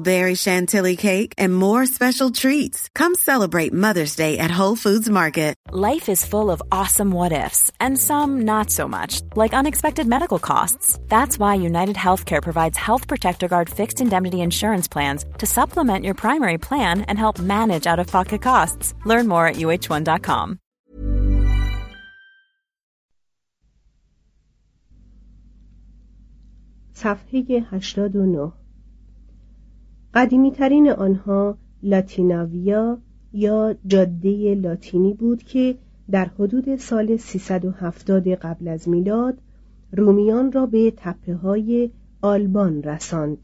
berry chantilly cake, and more special treats. Come celebrate Mother's Day at Whole Foods Market. Life is full of awesome what ifs, and some not so much, like unexpected medical costs. That's why United Healthcare provides Health Protector Guard fixed indemnity insurance plans to supplement your primary plan and help manage out of pocket costs. Learn more at uh1.com. صفحه 89 قدیمیترین آنها لاتیناویا یا جاده لاتینی بود که در حدود سال 370 قبل از میلاد رومیان را به تپه های آلبان رساند.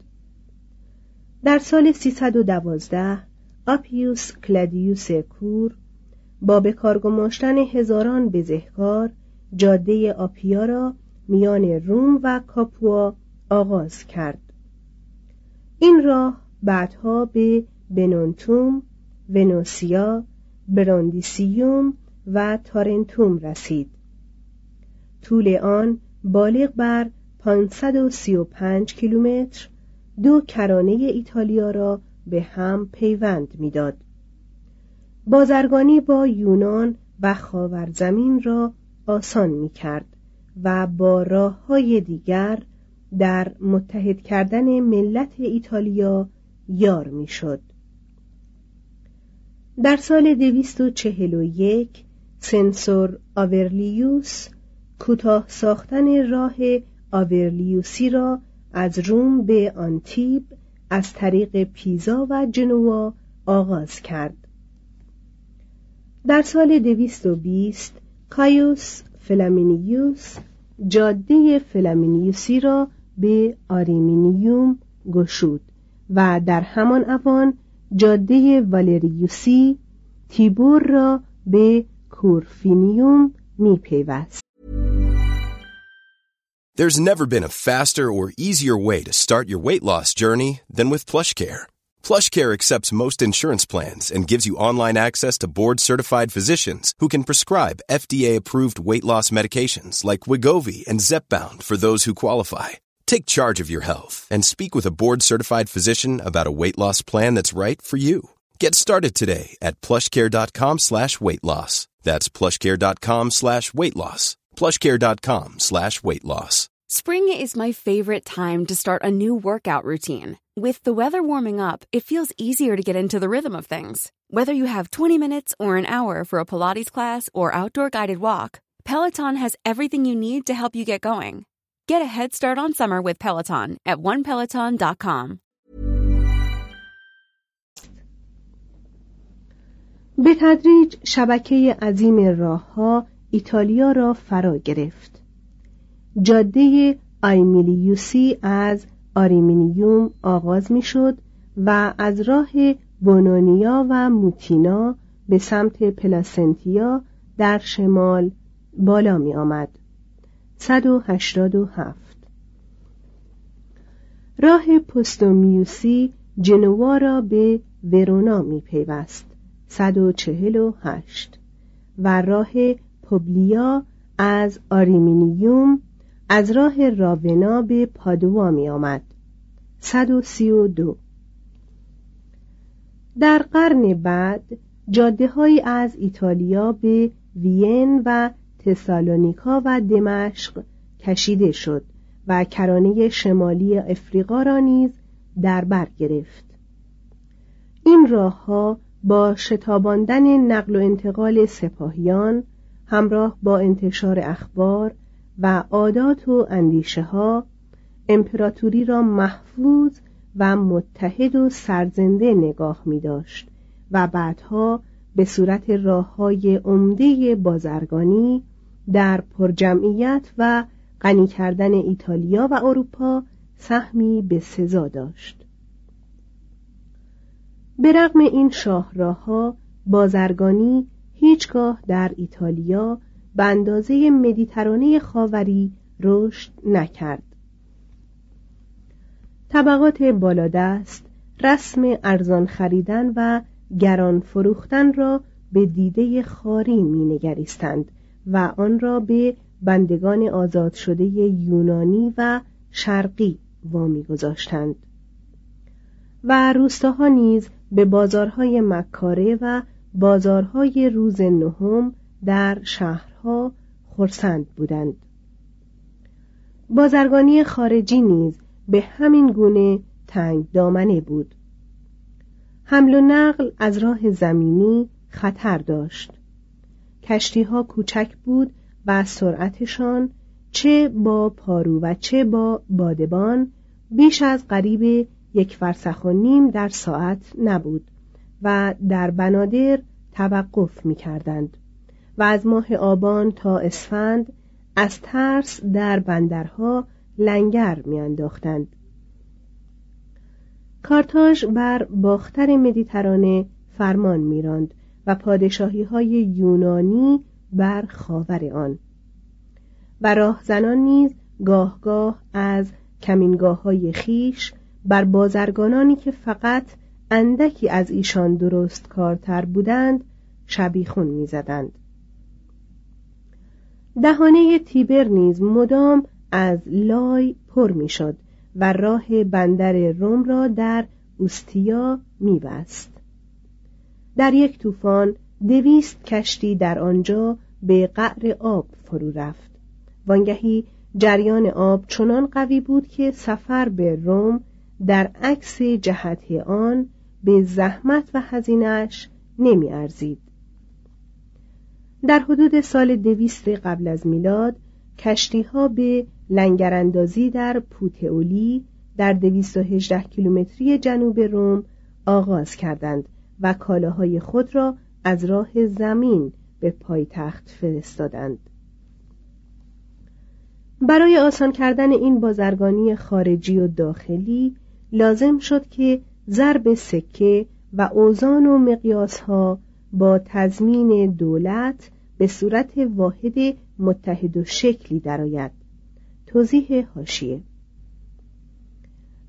در سال 312 آپیوس کلادیوس کور با به کارگماشتن هزاران بزهکار جاده آپیا را میان روم و کاپوا آغاز کرد. این راه بعدها به بنونتوم، ونوسیا، براندیسیوم و تارنتوم رسید. طول آن بالغ بر 535 کیلومتر دو کرانه ایتالیا را به هم پیوند می‌داد. بازرگانی با یونان و خاورزمین را آسان می کرد و با راه های دیگر در متحد کردن ملت ایتالیا یار می‌شد. در سال دویست و چهل و یک سنسور آورلیوس کوتاه ساختن راه آورلیوسی را از روم به آنتیب از طریق پیزا و جنوا آغاز کرد در سال دویست و بیست کایوس فلامینیوس جاده فلامینیوسی را به آریمینیوم گشود و در همان اوان جاده والریوسی تیبور را به کورفینیوم می پیوست. There's never been a faster or easier way to start your weight loss journey than with PlushCare. PlushCare accepts most insurance plans and gives you online access to board-certified physicians who can prescribe FDA-approved weight loss medications like Wigovi and Zepbound for those who qualify. Take charge of your health and speak with a board certified physician about a weight loss plan that's right for you. Get started today at plushcare.com slash weight loss. That's plushcare.com slash weight loss. Plushcare.com slash weight loss. Spring is my favorite time to start a new workout routine. With the weather warming up, it feels easier to get into the rhythm of things. Whether you have 20 minutes or an hour for a Pilates class or outdoor guided walk, Peloton has everything you need to help you get going. Get a head start on summer with Peloton at onepeloton.com. به تدریج شبکه عظیم راهها ایتالیا را فرا گرفت. جاده آیمیلیوسی از آریمینیوم آغاز می شد و از راه بونونیا و موتینا به سمت پلاسنتیا در شمال بالا می آمد. 187 راه پستومیوسی جنوا را به ورونا می پیوست 148 و راه پوبلیا از آریمینیوم از راه راونا به پادوا می آمد 132 در قرن بعد جاده های از ایتالیا به وین و تسالونیکا و دمشق کشیده شد و کرانه شمالی افریقا را نیز در بر گرفت. این راهها با شتاباندن نقل و انتقال سپاهیان همراه با انتشار اخبار و عادات و اندیشه ها امپراتوری را محفوظ و متحد و سرزنده نگاه می داشت و بعدها به صورت راه های عمده بازرگانی در پرجمعیت و غنی کردن ایتالیا و اروپا سهمی به سزا داشت. به رغم این شاهراهها بازرگانی هیچگاه در ایتالیا به اندازه مدیترانه خاوری رشد نکرد. طبقات بالادست رسم ارزان خریدن و گران فروختن را به دیده خاری مینگریستند. و آن را به بندگان آزاد شده یونانی و شرقی وامی گذاشتند و روستاها نیز به بازارهای مکاره و بازارهای روز نهم در شهرها خرسند بودند. بازرگانی خارجی نیز به همین گونه تنگ دامنه بود. حمل و نقل از راه زمینی خطر داشت. کشتی ها کوچک بود و سرعتشان چه با پارو و چه با بادبان بیش از قریب یک فرسخ و نیم در ساعت نبود و در بنادر توقف می کردند و از ماه آبان تا اسفند از ترس در بندرها لنگر میانداختند. کارتاژ بر باختر مدیترانه فرمان میراند. و پادشاهی های یونانی بر خاور آن. و راهزنان نیز گاه از کمینگاه های خیش بر بازرگانانی که فقط اندکی از ایشان درست کارتر بودند شبیخون می‌زدند. دهانه تیبر نیز مدام از لای پر می‌شد و راه بندر روم را در اوستیا میبست. در یک طوفان دویست کشتی در آنجا به قعر آب فرو رفت وانگهی جریان آب چنان قوی بود که سفر به روم در عکس جهت آن به زحمت و هزینش نمی ارزید. در حدود سال دویست قبل از میلاد کشتی ها به لنگراندازی در پوتئولی در دویست و هجده کیلومتری جنوب روم آغاز کردند و کالاهای خود را از راه زمین به پایتخت فرستادند. برای آسان کردن این بازرگانی خارجی و داخلی لازم شد که ضرب سکه و اوزان و مقیاس ها با تضمین دولت به صورت واحد متحد و شکلی درآید توضیح هاشیه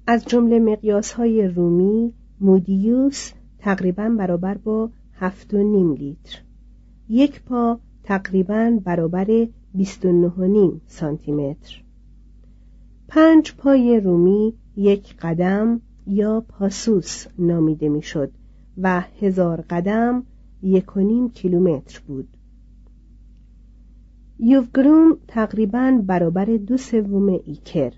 از جمله مقیاس های رومی مودیوس تقریبا برابر با هفت و نیم لیتر. یک پا تقریبا برابر بیست و نه نیم سانتی متر پنج پای رومی یک قدم یا پاسوس نامیده می‌شد و هزار قدم یک و نیم کیلومتر بود. یوگروم تقریبا برابر دو سوم ایکر.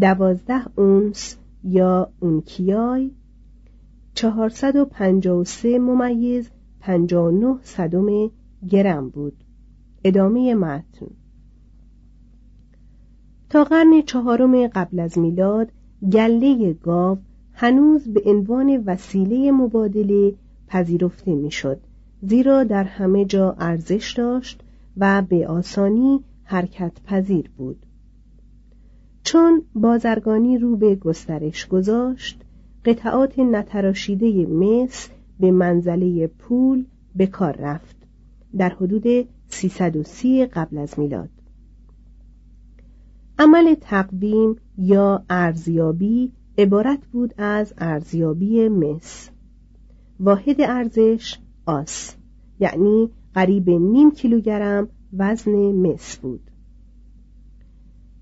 دوازده اونس یا اونکیای چهارصد و پنجاه و سه ممیز پنجاه و نه صدم گرم بود. ادامه متن. تا قرن چهارم قبل از میلاد گله گاو هنوز به عنوان وسیله مبادله پذیرفته می‌شد زیرا در همه جا ارزش داشت و به آسانی حرکت پذیر بود. چون بازرگانی رو به گسترش گذاشت قطعات نتراشیده مس به منزله پول به کار رفت. در حدود 330 قبل از میلاد. عمل تقویم یا ارزیابی عبارت بود از ارزیابی مس واحد ارزش آس یعنی قریب نیم کیلوگرم وزن مس بود.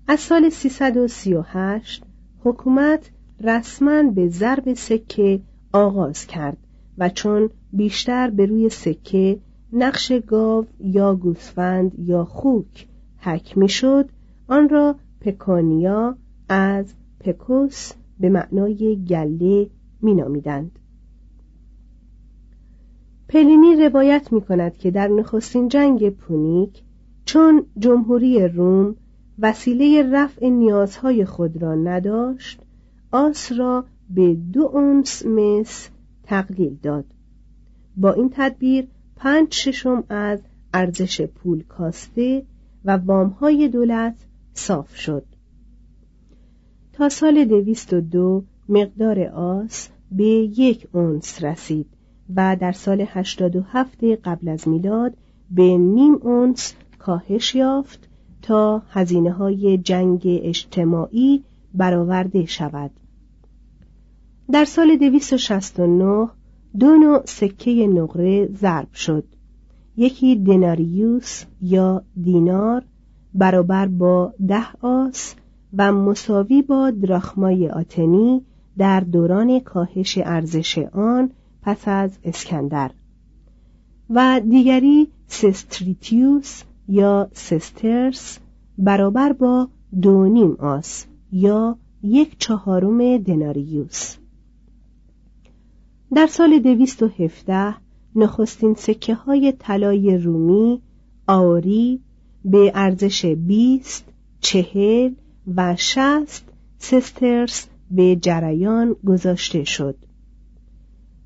از سال 338 حکومت رسما به ضرب سکه آغاز کرد و چون بیشتر به روی سکه نقش گاو یا گوسفند یا خوک حک می‌شد آن را پکانیا از پکوس به معنای گله مینامیدند. پلینی روایت می کند که در نخستین جنگ پونیک چون جمهوری روم وسیله رفع نیازهای خود را نداشت آس را به دو اونس مس تقلیل داد. با این تدبیر پنج ششم از ارزش پول کاسته و وامهای دولت صاف شد. تا سال دویست و دو مقدار آس به یک اونس رسید و در هشتاد 87 قبل از میلاد به نیم اونس کاهش یافت تا هزینه های جنگ اجتماعی برآورده شود. در سال 269 دو نوع سکه نقره ضرب شد. یکی دناریوس یا دینار برابر با ده آس و مساوی با دراخمای آتنی در دوران کاهش ارزش آن پس از اسکندر. و دیگری سستریتیوس یا سسترس برابر با دو نیم آس. یا یک چهارم دناریوس. در سال دویست و هفته نخستین سکه های طلای رومی آوری به ارزش بیست چهل و شست سسترس به جریان گذاشته شد.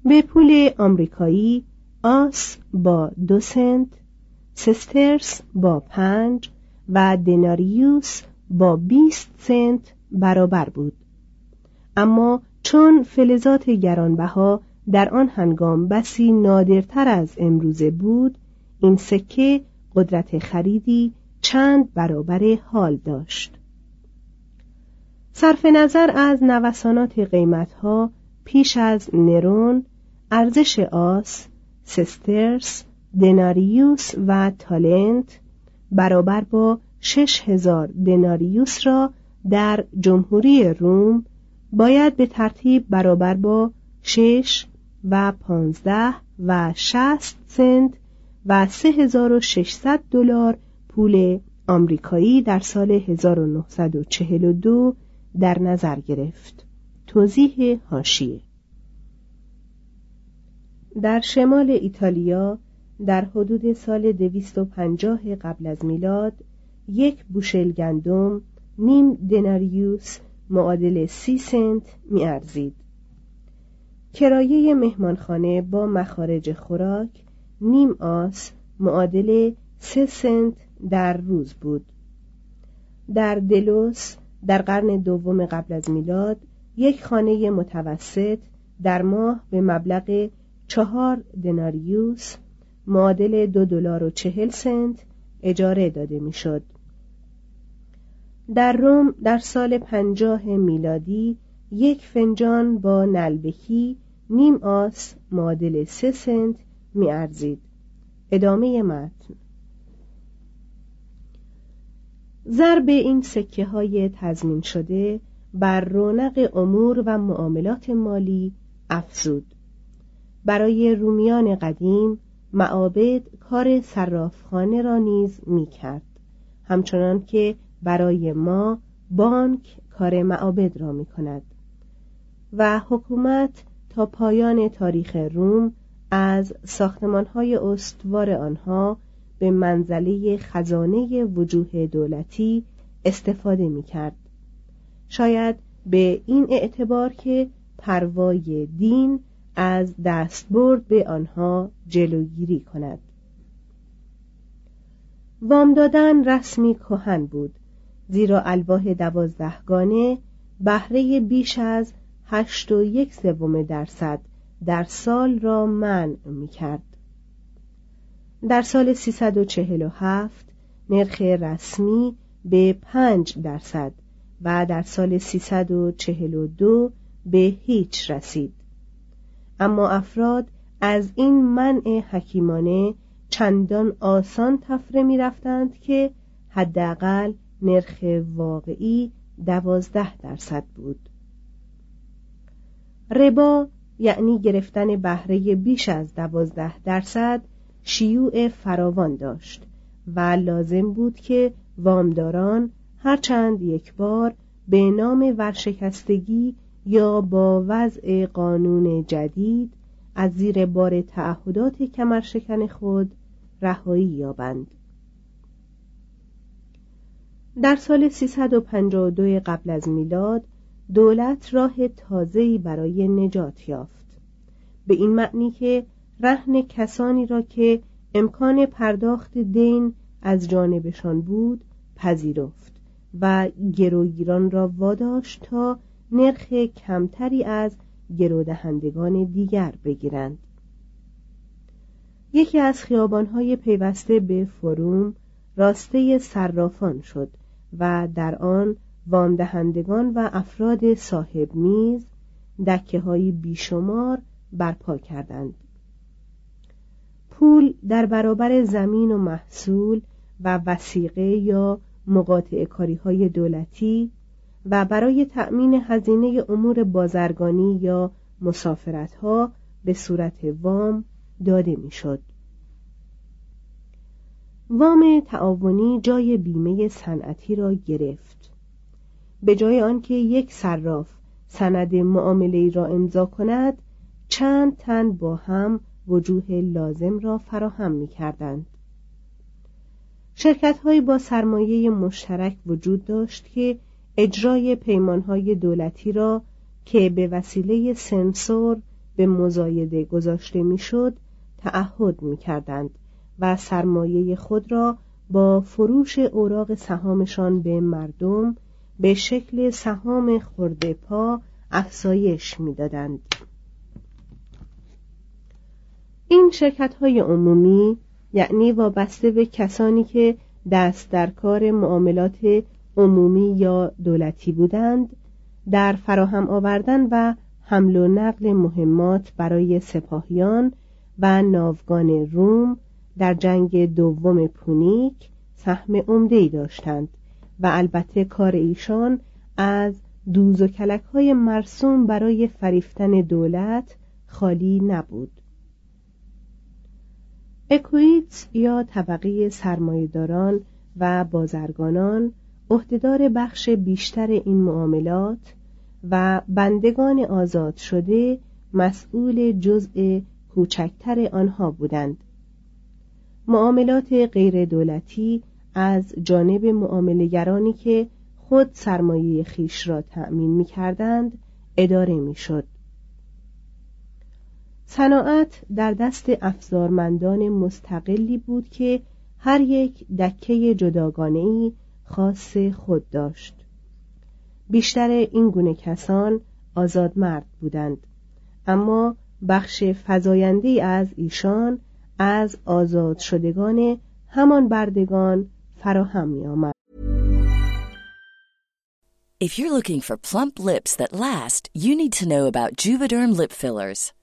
به پول آمریکایی آس با دو سنت سسترس با پنج و دناریوس با بیست سنت برابر بود. اما چون فلزات گرانبها در آن هنگام بسی نادرتر از امروزه بود این سکه قدرت خریدی چند برابر حال داشت. صرف نظر از نوسانات قیمتها پیش از نرون ارزش آس سسترس دناریوس و تالنت برابر با شش هزار دناریوس را در جمهوری روم باید به ترتیب برابر با شش و پانزده و شست سنت و سه هزار و ششصد دلار پول آمریکایی در سال 1942 در نظر گرفت. توضیح هاشیه در شمال ایتالیا در حدود سال 250 قبل از میلاد یک بوشل گندم نیم دناریوس معادل سی سنت میارزید کرایه مهمانخانه با مخارج خوراک نیم آس معادل سه سنت در روز بود در دلوس در قرن دوم قبل از میلاد یک خانه متوسط در ماه به مبلغ چهار دناریوس معادل دو دلار و چهل سنت اجاره داده می‌شد. در روم در سال پنجاه میلادی یک فنجان با نلبکی نیم آس معادل سه سنت میارزید. ادامه متن. ضرب این سکه های تضمین شده بر رونق امور و معاملات مالی افزود. برای رومیان قدیم معابد کار صرافخانه را نیز می کرد همچنان که برای ما بانک کار معابد را می کند و حکومت تا پایان تاریخ روم از ساختمانهای استوار آنها به منزله خزانه وجوه دولتی استفاده می کرد. شاید به این اعتبار که پروای دین از دستبرد به آنها جلوگیری کند وام دادن رسمی کهن بود زیرا الواح دوازدهگانه بهره بیش از هشت و یک سوم درصد در سال را منع می کرد. در سال 347 نرخ رسمی به پنج درصد و در سال 342 به هیچ رسید. اما افراد از این منع حکیمانه چندان آسان تفره می رفتند که حداقل نرخ واقعی دوازده درصد بود. ربا یعنی گرفتن بهره بیش از دوازده درصد شیوع فراوان داشت و لازم بود که وامداران هرچند یک بار به نام ورشکستگی یا با وضع قانون جدید از زیر بار تعهدات کمرشکن خود رهایی یابند. در سال 352 قبل از میلاد دولت راه تازه‌ای برای نجات یافت. به این معنی که رهن کسانی را که امکان پرداخت دین از جانبشان بود پذیرفت و گروگیران را واداشت تا نرخ کمتری از گرودهندگان دیگر بگیرند. یکی از خیابانهای پیوسته به فروم راسته صرافان شد. و در آن وامدهندگان و افراد صاحب میز دکه های بیشمار برپا کردند پول در برابر زمین و محصول و وسیقه یا مقاطع کاری های دولتی و برای تأمین هزینه امور بازرگانی یا مسافرت ها به صورت وام داده می‌شد. وام تعاونی جای بیمه صنعتی را گرفت به جای آنکه یک صراف سند معامله را امضا کند چند تن با هم وجوه لازم را فراهم می کردند. شرکت با سرمایه مشترک وجود داشت که اجرای پیمانهای دولتی را که به وسیله سنسور به مزایده گذاشته می‌شد تعهد می کردند و سرمایه خود را با فروش اوراق سهامشان به مردم به شکل سهام خورده پا افزایش می‌دادند. این شرکت های عمومی یعنی وابسته به کسانی که دست در کار معاملات عمومی یا دولتی بودند در فراهم آوردن و حمل و نقل مهمات برای سپاهیان و ناوگان روم در جنگ دوم پونیک سهم عمده‌ای داشتند و البته کار ایشان از دوز و کلک های مرسوم برای فریفتن دولت خالی نبود. اکویتس یا طبقه سرمایهداران و بازرگانان عهدهدار بخش بیشتر این معاملات و بندگان آزاد شده مسئول جزء کوچکتر آنها بودند. معاملات غیر دولتی از جانب معاملگرانی که خود سرمایه خیش را تأمین می کردند اداره می شد. صناعت در دست افزارمندان مستقلی بود که هر یک دکه جداگانه ای خاص خود داشت بیشتر این گونه کسان آزاد مرد بودند اما بخش فزاینده از ایشان از آزاد شدگان همان بردگان فراهم می آمد. If you're looking for plump lips that last, you need to know about Juvederm lip fillers.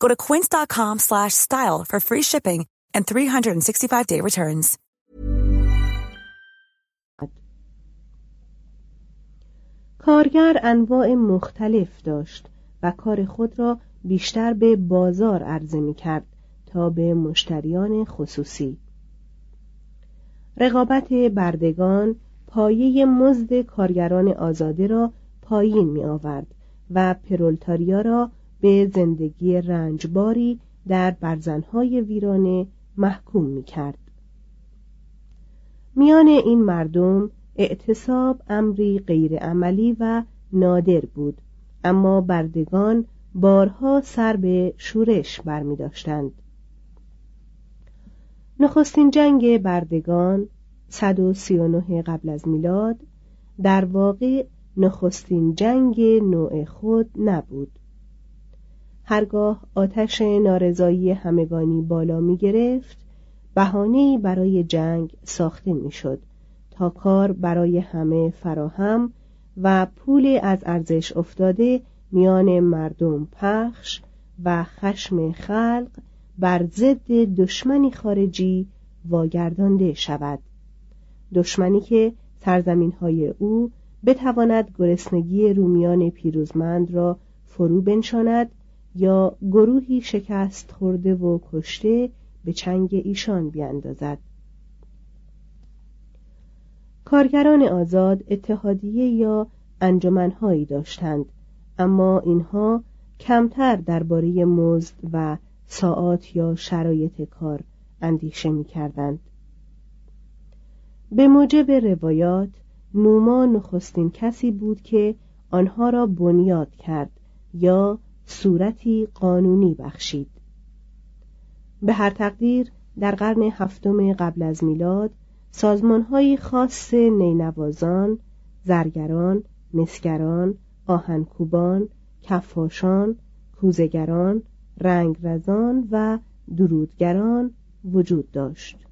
Go to quince.com slash style for free shipping and 365 day returns. کارگر انواع مختلف داشت و کار خود را بیشتر به بازار عرضه می کرد تا به مشتریان خصوصی رقابت بردگان پایه مزد کارگران آزاده را پایین می آورد و پرولتاریا را به زندگی رنجباری در برزنهای ویرانه محکوم می کرد. میان این مردم اعتصاب امری غیرعملی و نادر بود اما بردگان بارها سر به شورش برمی داشتند. نخستین جنگ بردگان 139 قبل از میلاد در واقع نخستین جنگ نوع خود نبود هرگاه آتش نارضایی همگانی بالا می گرفت بهانه‌ای برای جنگ ساخته می‌شد تا کار برای همه فراهم و پول از ارزش افتاده میان مردم پخش و خشم خلق بر ضد دشمنی خارجی واگردانده شود. دشمنی که سرزمین های او بتواند گرسنگی رومیان پیروزمند را فرو بنشاند یا گروهی شکست خورده و کشته به چنگ ایشان بیاندازد کارگران آزاد اتحادیه یا انجمنهایی داشتند اما اینها کمتر درباره مزد و ساعات یا شرایط کار اندیشه می کردند. به موجب روایات نوما نخستین کسی بود که آنها را بنیاد کرد یا صورتی قانونی بخشید به هر تقدیر در قرن هفتم قبل از میلاد سازمانهایی خاص نینوازان، زرگران، مسگران، آهنکوبان، کفاشان، کوزگران، رنگرزان و درودگران وجود داشت.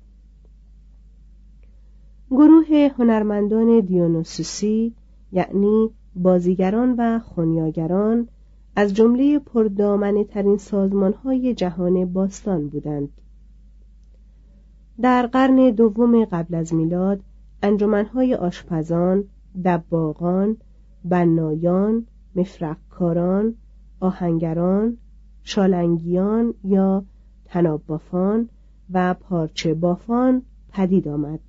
گروه هنرمندان دیونوسوسی یعنی بازیگران و خونیاگران از جمله پردامنه ترین سازمان های جهان باستان بودند. در قرن دوم قبل از میلاد انجمنهای آشپزان، دباغان، بنایان، مفرقکاران، آهنگران، شالنگیان یا تناب و پارچه بافان پدید آمد.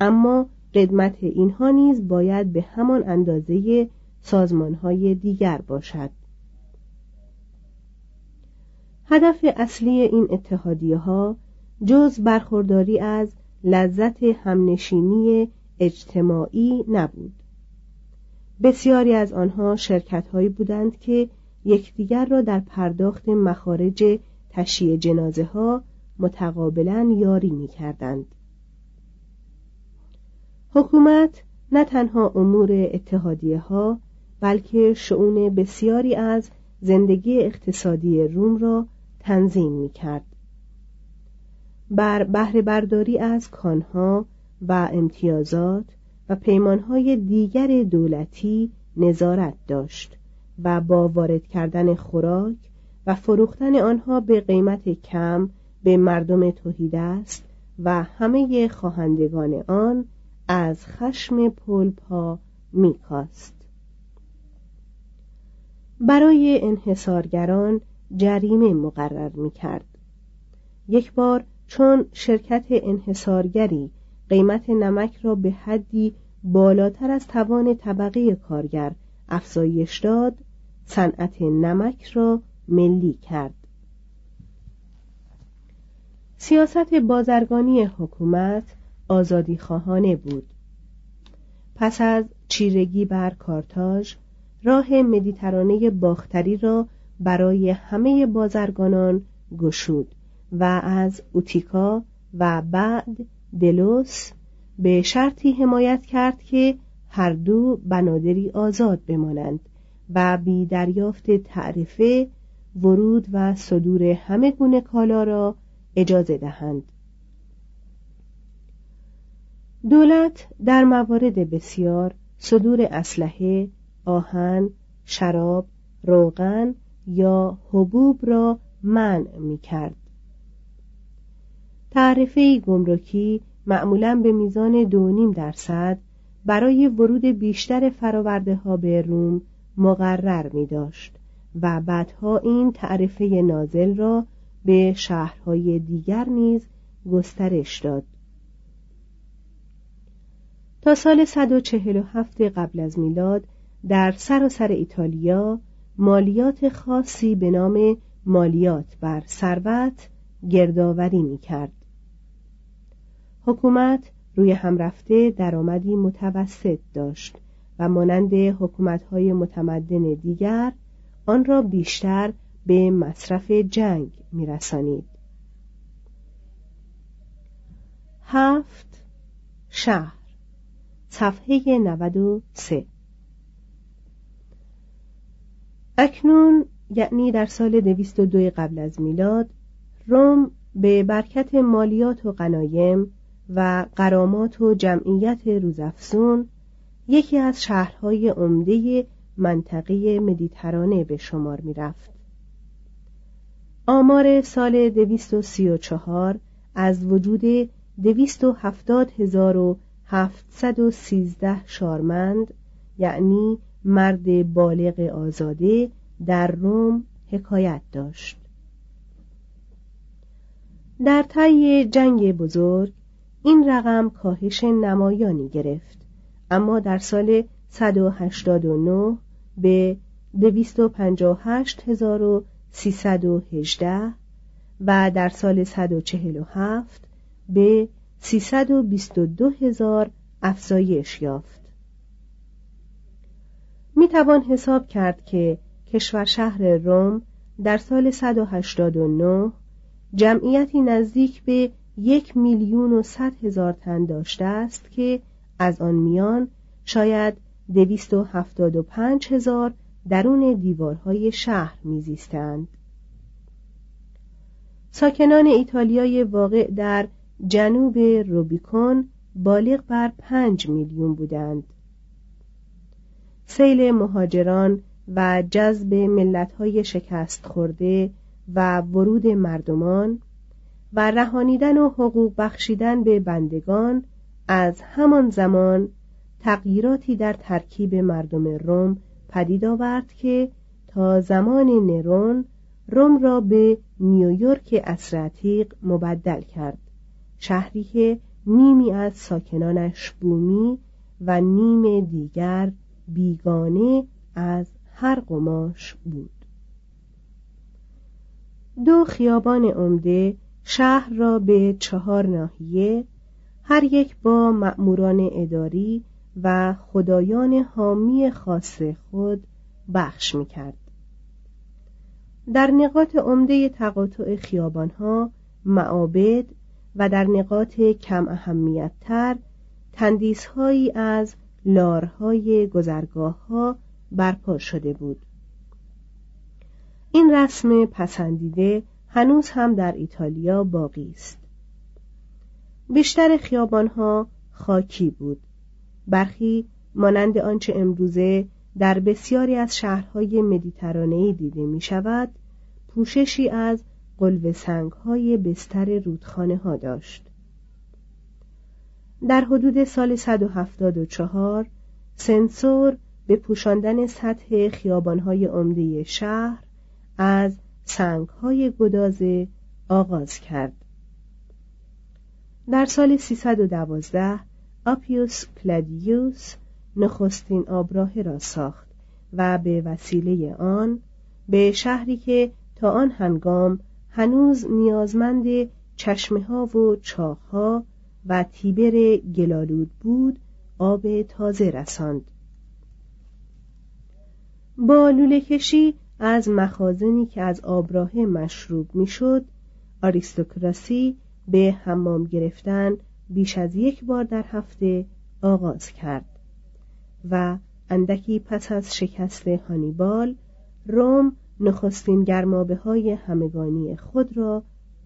اما قدمت اینها نیز باید به همان اندازه سازمانهای دیگر باشد. هدف اصلی این اتحادیه ها جز برخورداری از لذت همنشینی اجتماعی نبود بسیاری از آنها شرکت هایی بودند که یکدیگر را در پرداخت مخارج تشییع جنازه ها متقابلا یاری می کردند. حکومت نه تنها امور اتحادیه ها بلکه شعون بسیاری از زندگی اقتصادی روم را تنظیم می کرد. بر بهره برداری از کانها و امتیازات و پیمانهای دیگر دولتی نظارت داشت و با وارد کردن خوراک و فروختن آنها به قیمت کم به مردم توحیدست و همه خواهندگان آن از خشم پلپا میکاست برای انحصارگران جریمه مقرر می‌کرد. یک بار چون شرکت انحصارگری قیمت نمک را به حدی بالاتر از توان طبقه کارگر افزایش داد صنعت نمک را ملی کرد. سیاست بازرگانی حکومت آزادی خواهانه بود. پس از چیرگی بر کارتاژ راه مدیترانه باختری را برای همه بازرگانان گشود و از اوتیکا و بعد دلوس به شرطی حمایت کرد که هر دو بنادری آزاد بمانند و بی دریافت تعرفه ورود و صدور همه گونه کالا را اجازه دهند. دولت در موارد بسیار صدور اسلحه، آهن، شراب، روغن یا حبوب را منع می کرد. تعرفه گمرکی معمولا به میزان دو درصد برای ورود بیشتر فراورده ها به روم مقرر می داشت و بعدها این تعرفه نازل را به شهرهای دیگر نیز گسترش داد تا سال 147 قبل از میلاد در سراسر ایتالیا مالیات خاصی به نام مالیات بر ثروت گردآوری می کرد. حکومت روی هم رفته درآمدی متوسط داشت و مانند حکومت‌های متمدن دیگر آن را بیشتر به مصرف جنگ میرسانید. هفت شهر صفحه 93 اکنون یعنی در سال 202 قبل از میلاد روم به برکت مالیات و غنایم و قرامات و جمعیت روزافزون یکی از شهرهای عمده منطقه مدیترانه به شمار می رفت. آمار سال 234 از وجود 270713 شارمند یعنی مرد بالغ آزاده در روم حکایت داشت. در طی جنگ بزرگ این رقم کاهش نمایانی گرفت اما در سال 189 به 258318 و در سال 147 به 322 هزار افزایش یافت. می توان حساب کرد که کشور شهر روم در سال 189 جمعیتی نزدیک به یک میلیون و صد هزار تن داشته است که از آن میان شاید دویست و هفتاد و پنج هزار درون دیوارهای شهر میزیستند. ساکنان ایتالیای واقع در جنوب روبیکون بالغ بر پنج میلیون بودند. سیل مهاجران و جذب ملتهای شکست خورده و ورود مردمان و رهانیدن و حقوق بخشیدن به بندگان از همان زمان تغییراتی در ترکیب مردم روم پدید آورد که تا زمان نرون روم را به نیویورک اسراتیق مبدل کرد. شهری که نیمی از ساکنانش بومی و نیم دیگر بیگانه از هر قماش بود دو خیابان عمده شهر را به چهار ناحیه هر یک با مأموران اداری و خدایان حامی خاص خود بخش می کرد. در نقاط عمده تقاطع خیابانها معابد و در نقاط کم اهمیت تر تندیس هایی از لارهای گذرگاه ها برپا شده بود. این رسم پسندیده هنوز هم در ایتالیا باقی است. بیشتر خیابانها خاکی بود. برخی مانند آنچه امروزه در بسیاری از شهرهای مدیترانه‌ای دیده می شود پوششی از قلب های بستر رودخانه ها داشت. در حدود سال 174 سنسور به پوشاندن سطح خیابانهای عمده شهر از سنگهای گدازه آغاز کرد. در سال 312 آپیوس کلادیوس نخستین آبراه را ساخت و به وسیله آن به شهری که تا آن هنگام هنوز نیازمند چشمه ها و چاهها و تیبر گلالود بود آب تازه رساند. با لوله کشی از مخازنی که از آبراه مشروب می‌شد آریستوکراسی به حمام گرفتن بیش از یک بار در هفته آغاز کرد و اندکی پس از شکست هانیبال روم نخستین گرمابه های همگانی خود را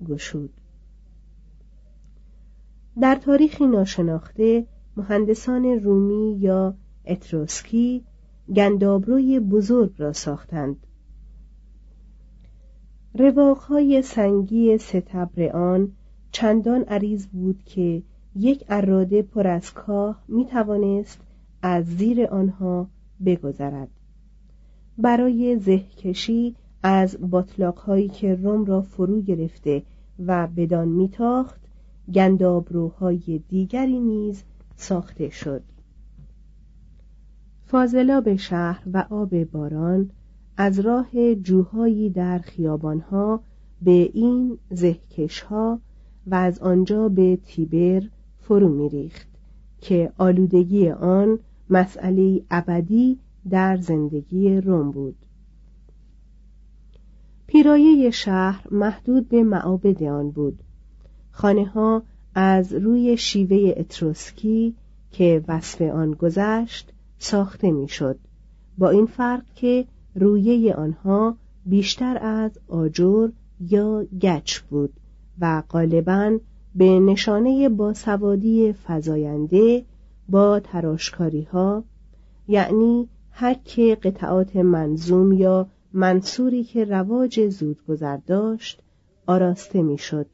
گشود. در تاریخی ناشناخته مهندسان رومی یا اتروسکی گندابروی بزرگ را ساختند. رواقهای سنگی ستبر آن چندان عریض بود که یک اراده پر از کاه می توانست از زیر آنها بگذرد. برای زهکشی از باطلاق هایی که روم را فرو گرفته و بدان میتاخت گندابروهای دیگری نیز ساخته شد. فاضلاب شهر و آب باران از راه جوهایی در خیابانها به این زهکشها و از آنجا به تیبر فرو میریخت که آلودگی آن مسئله ابدی در زندگی روم بود. پیرایه شهر محدود به معابد آن بود. خانه ها از روی شیوه اتروسکی که وصف آن گذشت ساخته می‌شد با این فرق که رویه آنها بیشتر از آجر یا گچ بود و غالبا به نشانه باسوادی فزاینده با تراشکاری ها یعنی حک قطعات منظوم یا منصوری که رواج زود گذر داشت آراسته می‌شد.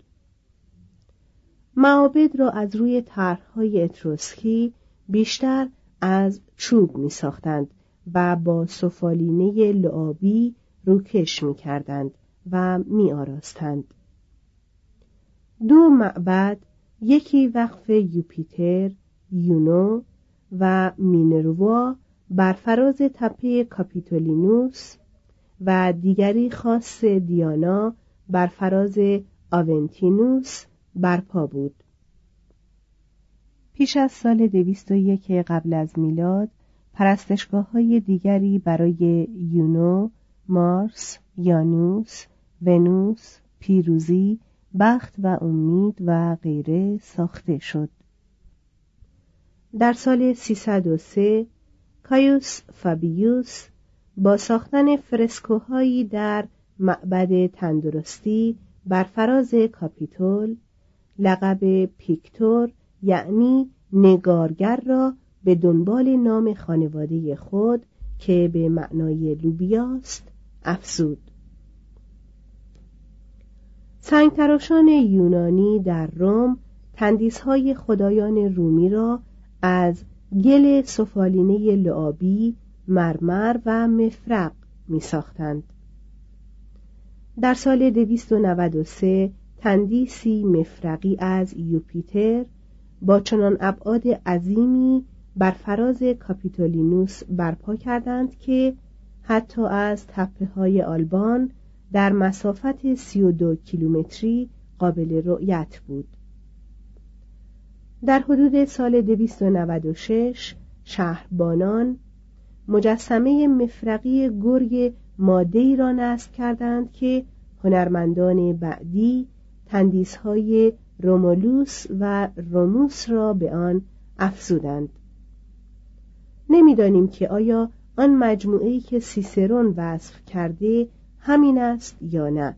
معابد را از روی طرحهای اتروسکی بیشتر از چوب می ساختند و با سفالینه لعابی روکش می کردند و می آراستند. دو معبد یکی وقف یوپیتر یونو و مینروا بر فراز تپه کاپیتولینوس و دیگری خاص دیانا بر فراز آونتینوس برپا بود پیش از سال دویست و یک قبل از میلاد پرستشگاه های دیگری برای یونو، مارس، یانوس، ونوس، پیروزی، بخت و امید و غیره ساخته شد. در سال 303 کایوس فابیوس با ساختن فرسکوهایی در معبد تندرستی بر فراز کاپیتول لقب پیکتور یعنی نگارگر را به دنبال نام خانواده خود که به معنای لوبیاست افزود سنگتراشان یونانی در روم تندیسهای خدایان رومی را از گل سفالینه لعابی مرمر و مفرق می ساختند. در سال 293 تندیسی مفرقی از یوپیتر با چنان ابعاد عظیمی بر فراز کاپیتولینوس برپا کردند که حتی از تپه های آلبان در مسافت 32 کیلومتری قابل رؤیت بود. در حدود سال 296 شهربانان مجسمه مفرقی گرگ ماده را نصب کردند که هنرمندان بعدی تندیسهای رومولوس و روموس را به آن افزودند. نمی‌دانیم که آیا آن مجموعه که سیسرون وصف کرده همین است یا نه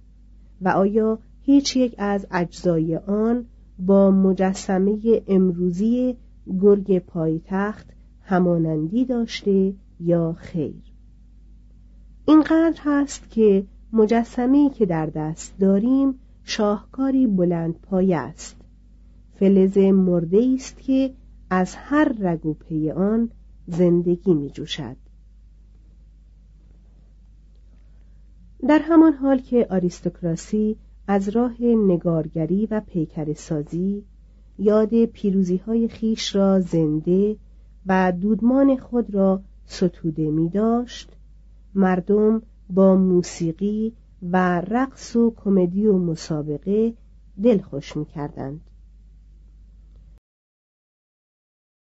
و آیا هیچ یک از اجزای آن با مجسمه امروزی گرگ پایتخت همانندی داشته یا خیر؟ اینقدر هست که مجسمه که در دست داریم شاهکاری بلند پایه است. فلز مرده است که از هر رگ و پی آن زندگی می جوشد. در همان حال که آریستوکراسی از راه نگارگری و پیکر سازی یاد پیروزی های خیش را زنده و دودمان خود را ستوده می داشت مردم با موسیقی و رقص و کمدی و مسابقه دلخوش می کردند.